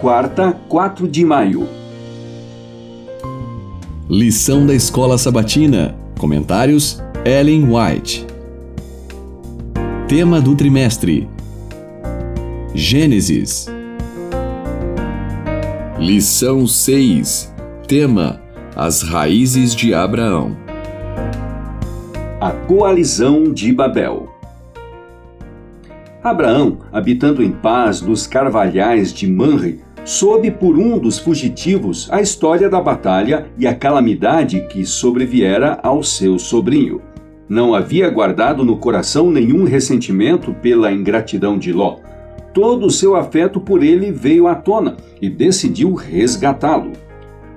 quarta, 4 de maio. Lição da Escola Sabatina. Comentários: Ellen White. Tema do trimestre: Gênesis. Lição 6. Tema: As raízes de Abraão. A coalizão de Babel. Abraão, habitando em paz nos carvalhais de Manre, soube por um dos fugitivos a história da batalha e a calamidade que sobreviera ao seu sobrinho. Não havia guardado no coração nenhum ressentimento pela ingratidão de Ló. Todo o seu afeto por ele veio à tona e decidiu resgatá-lo.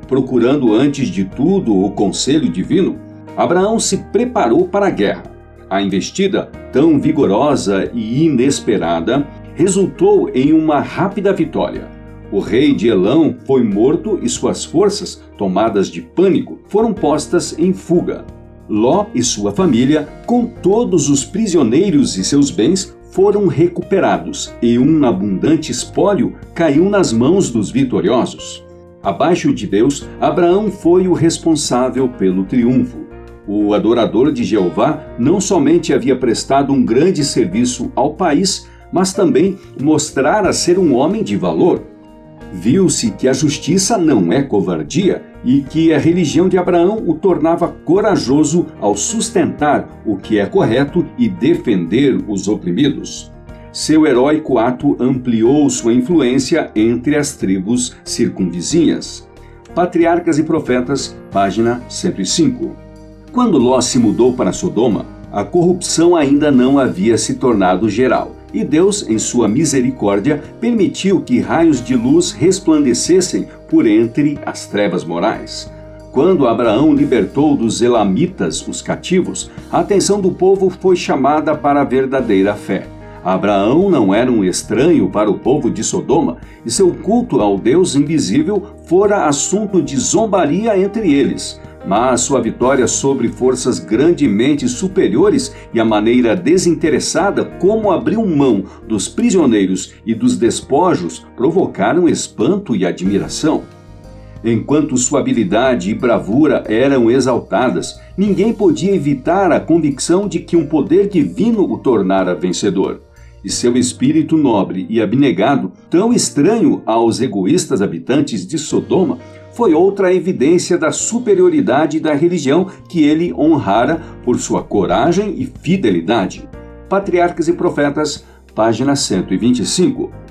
Procurando antes de tudo o conselho divino, Abraão se preparou para a guerra. A investida, tão vigorosa e inesperada, resultou em uma rápida vitória. O rei de Elão foi morto e suas forças, tomadas de pânico, foram postas em fuga. Ló e sua família, com todos os prisioneiros e seus bens, foram recuperados e um abundante espólio caiu nas mãos dos vitoriosos. Abaixo de Deus, Abraão foi o responsável pelo triunfo. O adorador de Jeová não somente havia prestado um grande serviço ao país, mas também mostrara ser um homem de valor. Viu-se que a justiça não é covardia e que a religião de Abraão o tornava corajoso ao sustentar o que é correto e defender os oprimidos. Seu heróico ato ampliou sua influência entre as tribos circunvizinhas. Patriarcas e Profetas, página 105. Quando Ló se mudou para Sodoma, a corrupção ainda não havia se tornado geral, e Deus, em sua misericórdia, permitiu que raios de luz resplandecessem por entre as trevas morais. Quando Abraão libertou dos Elamitas os cativos, a atenção do povo foi chamada para a verdadeira fé. Abraão não era um estranho para o povo de Sodoma, e seu culto ao Deus invisível fora assunto de zombaria entre eles mas sua vitória sobre forças grandemente superiores e a maneira desinteressada como abriu mão dos prisioneiros e dos despojos provocaram espanto e admiração. Enquanto sua habilidade e bravura eram exaltadas, ninguém podia evitar a convicção de que um poder divino o tornara vencedor. E seu espírito nobre e abnegado, tão estranho aos egoístas habitantes de Sodoma, foi outra evidência da superioridade da religião que ele honrara por sua coragem e fidelidade. Patriarcas e Profetas, página 125.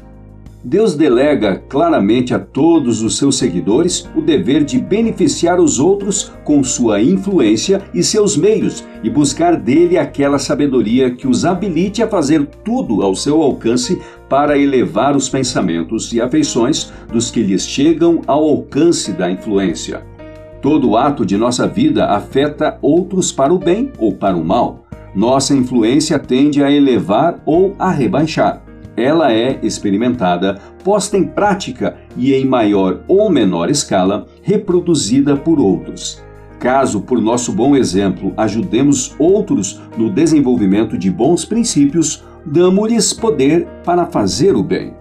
Deus delega claramente a todos os seus seguidores o dever de beneficiar os outros com sua influência e seus meios e buscar dele aquela sabedoria que os habilite a fazer tudo ao seu alcance para elevar os pensamentos e afeições dos que lhes chegam ao alcance da influência. Todo ato de nossa vida afeta outros para o bem ou para o mal. Nossa influência tende a elevar ou a rebaixar ela é experimentada, posta em prática e, em maior ou menor escala, reproduzida por outros. Caso, por nosso bom exemplo, ajudemos outros no desenvolvimento de bons princípios, damos-lhes poder para fazer o bem.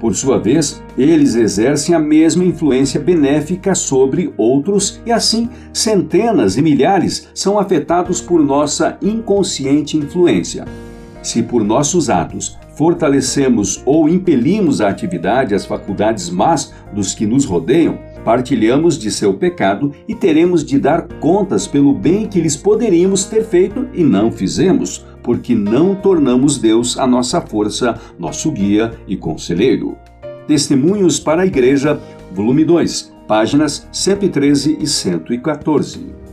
Por sua vez, eles exercem a mesma influência benéfica sobre outros e assim centenas e milhares são afetados por nossa inconsciente influência. Se por nossos atos fortalecemos ou impelimos a atividade as faculdades más dos que nos rodeiam, partilhamos de seu pecado e teremos de dar contas pelo bem que lhes poderíamos ter feito e não fizemos, porque não tornamos Deus a nossa força, nosso guia e conselheiro. Testemunhos para a Igreja, volume 2, páginas 113 e 114.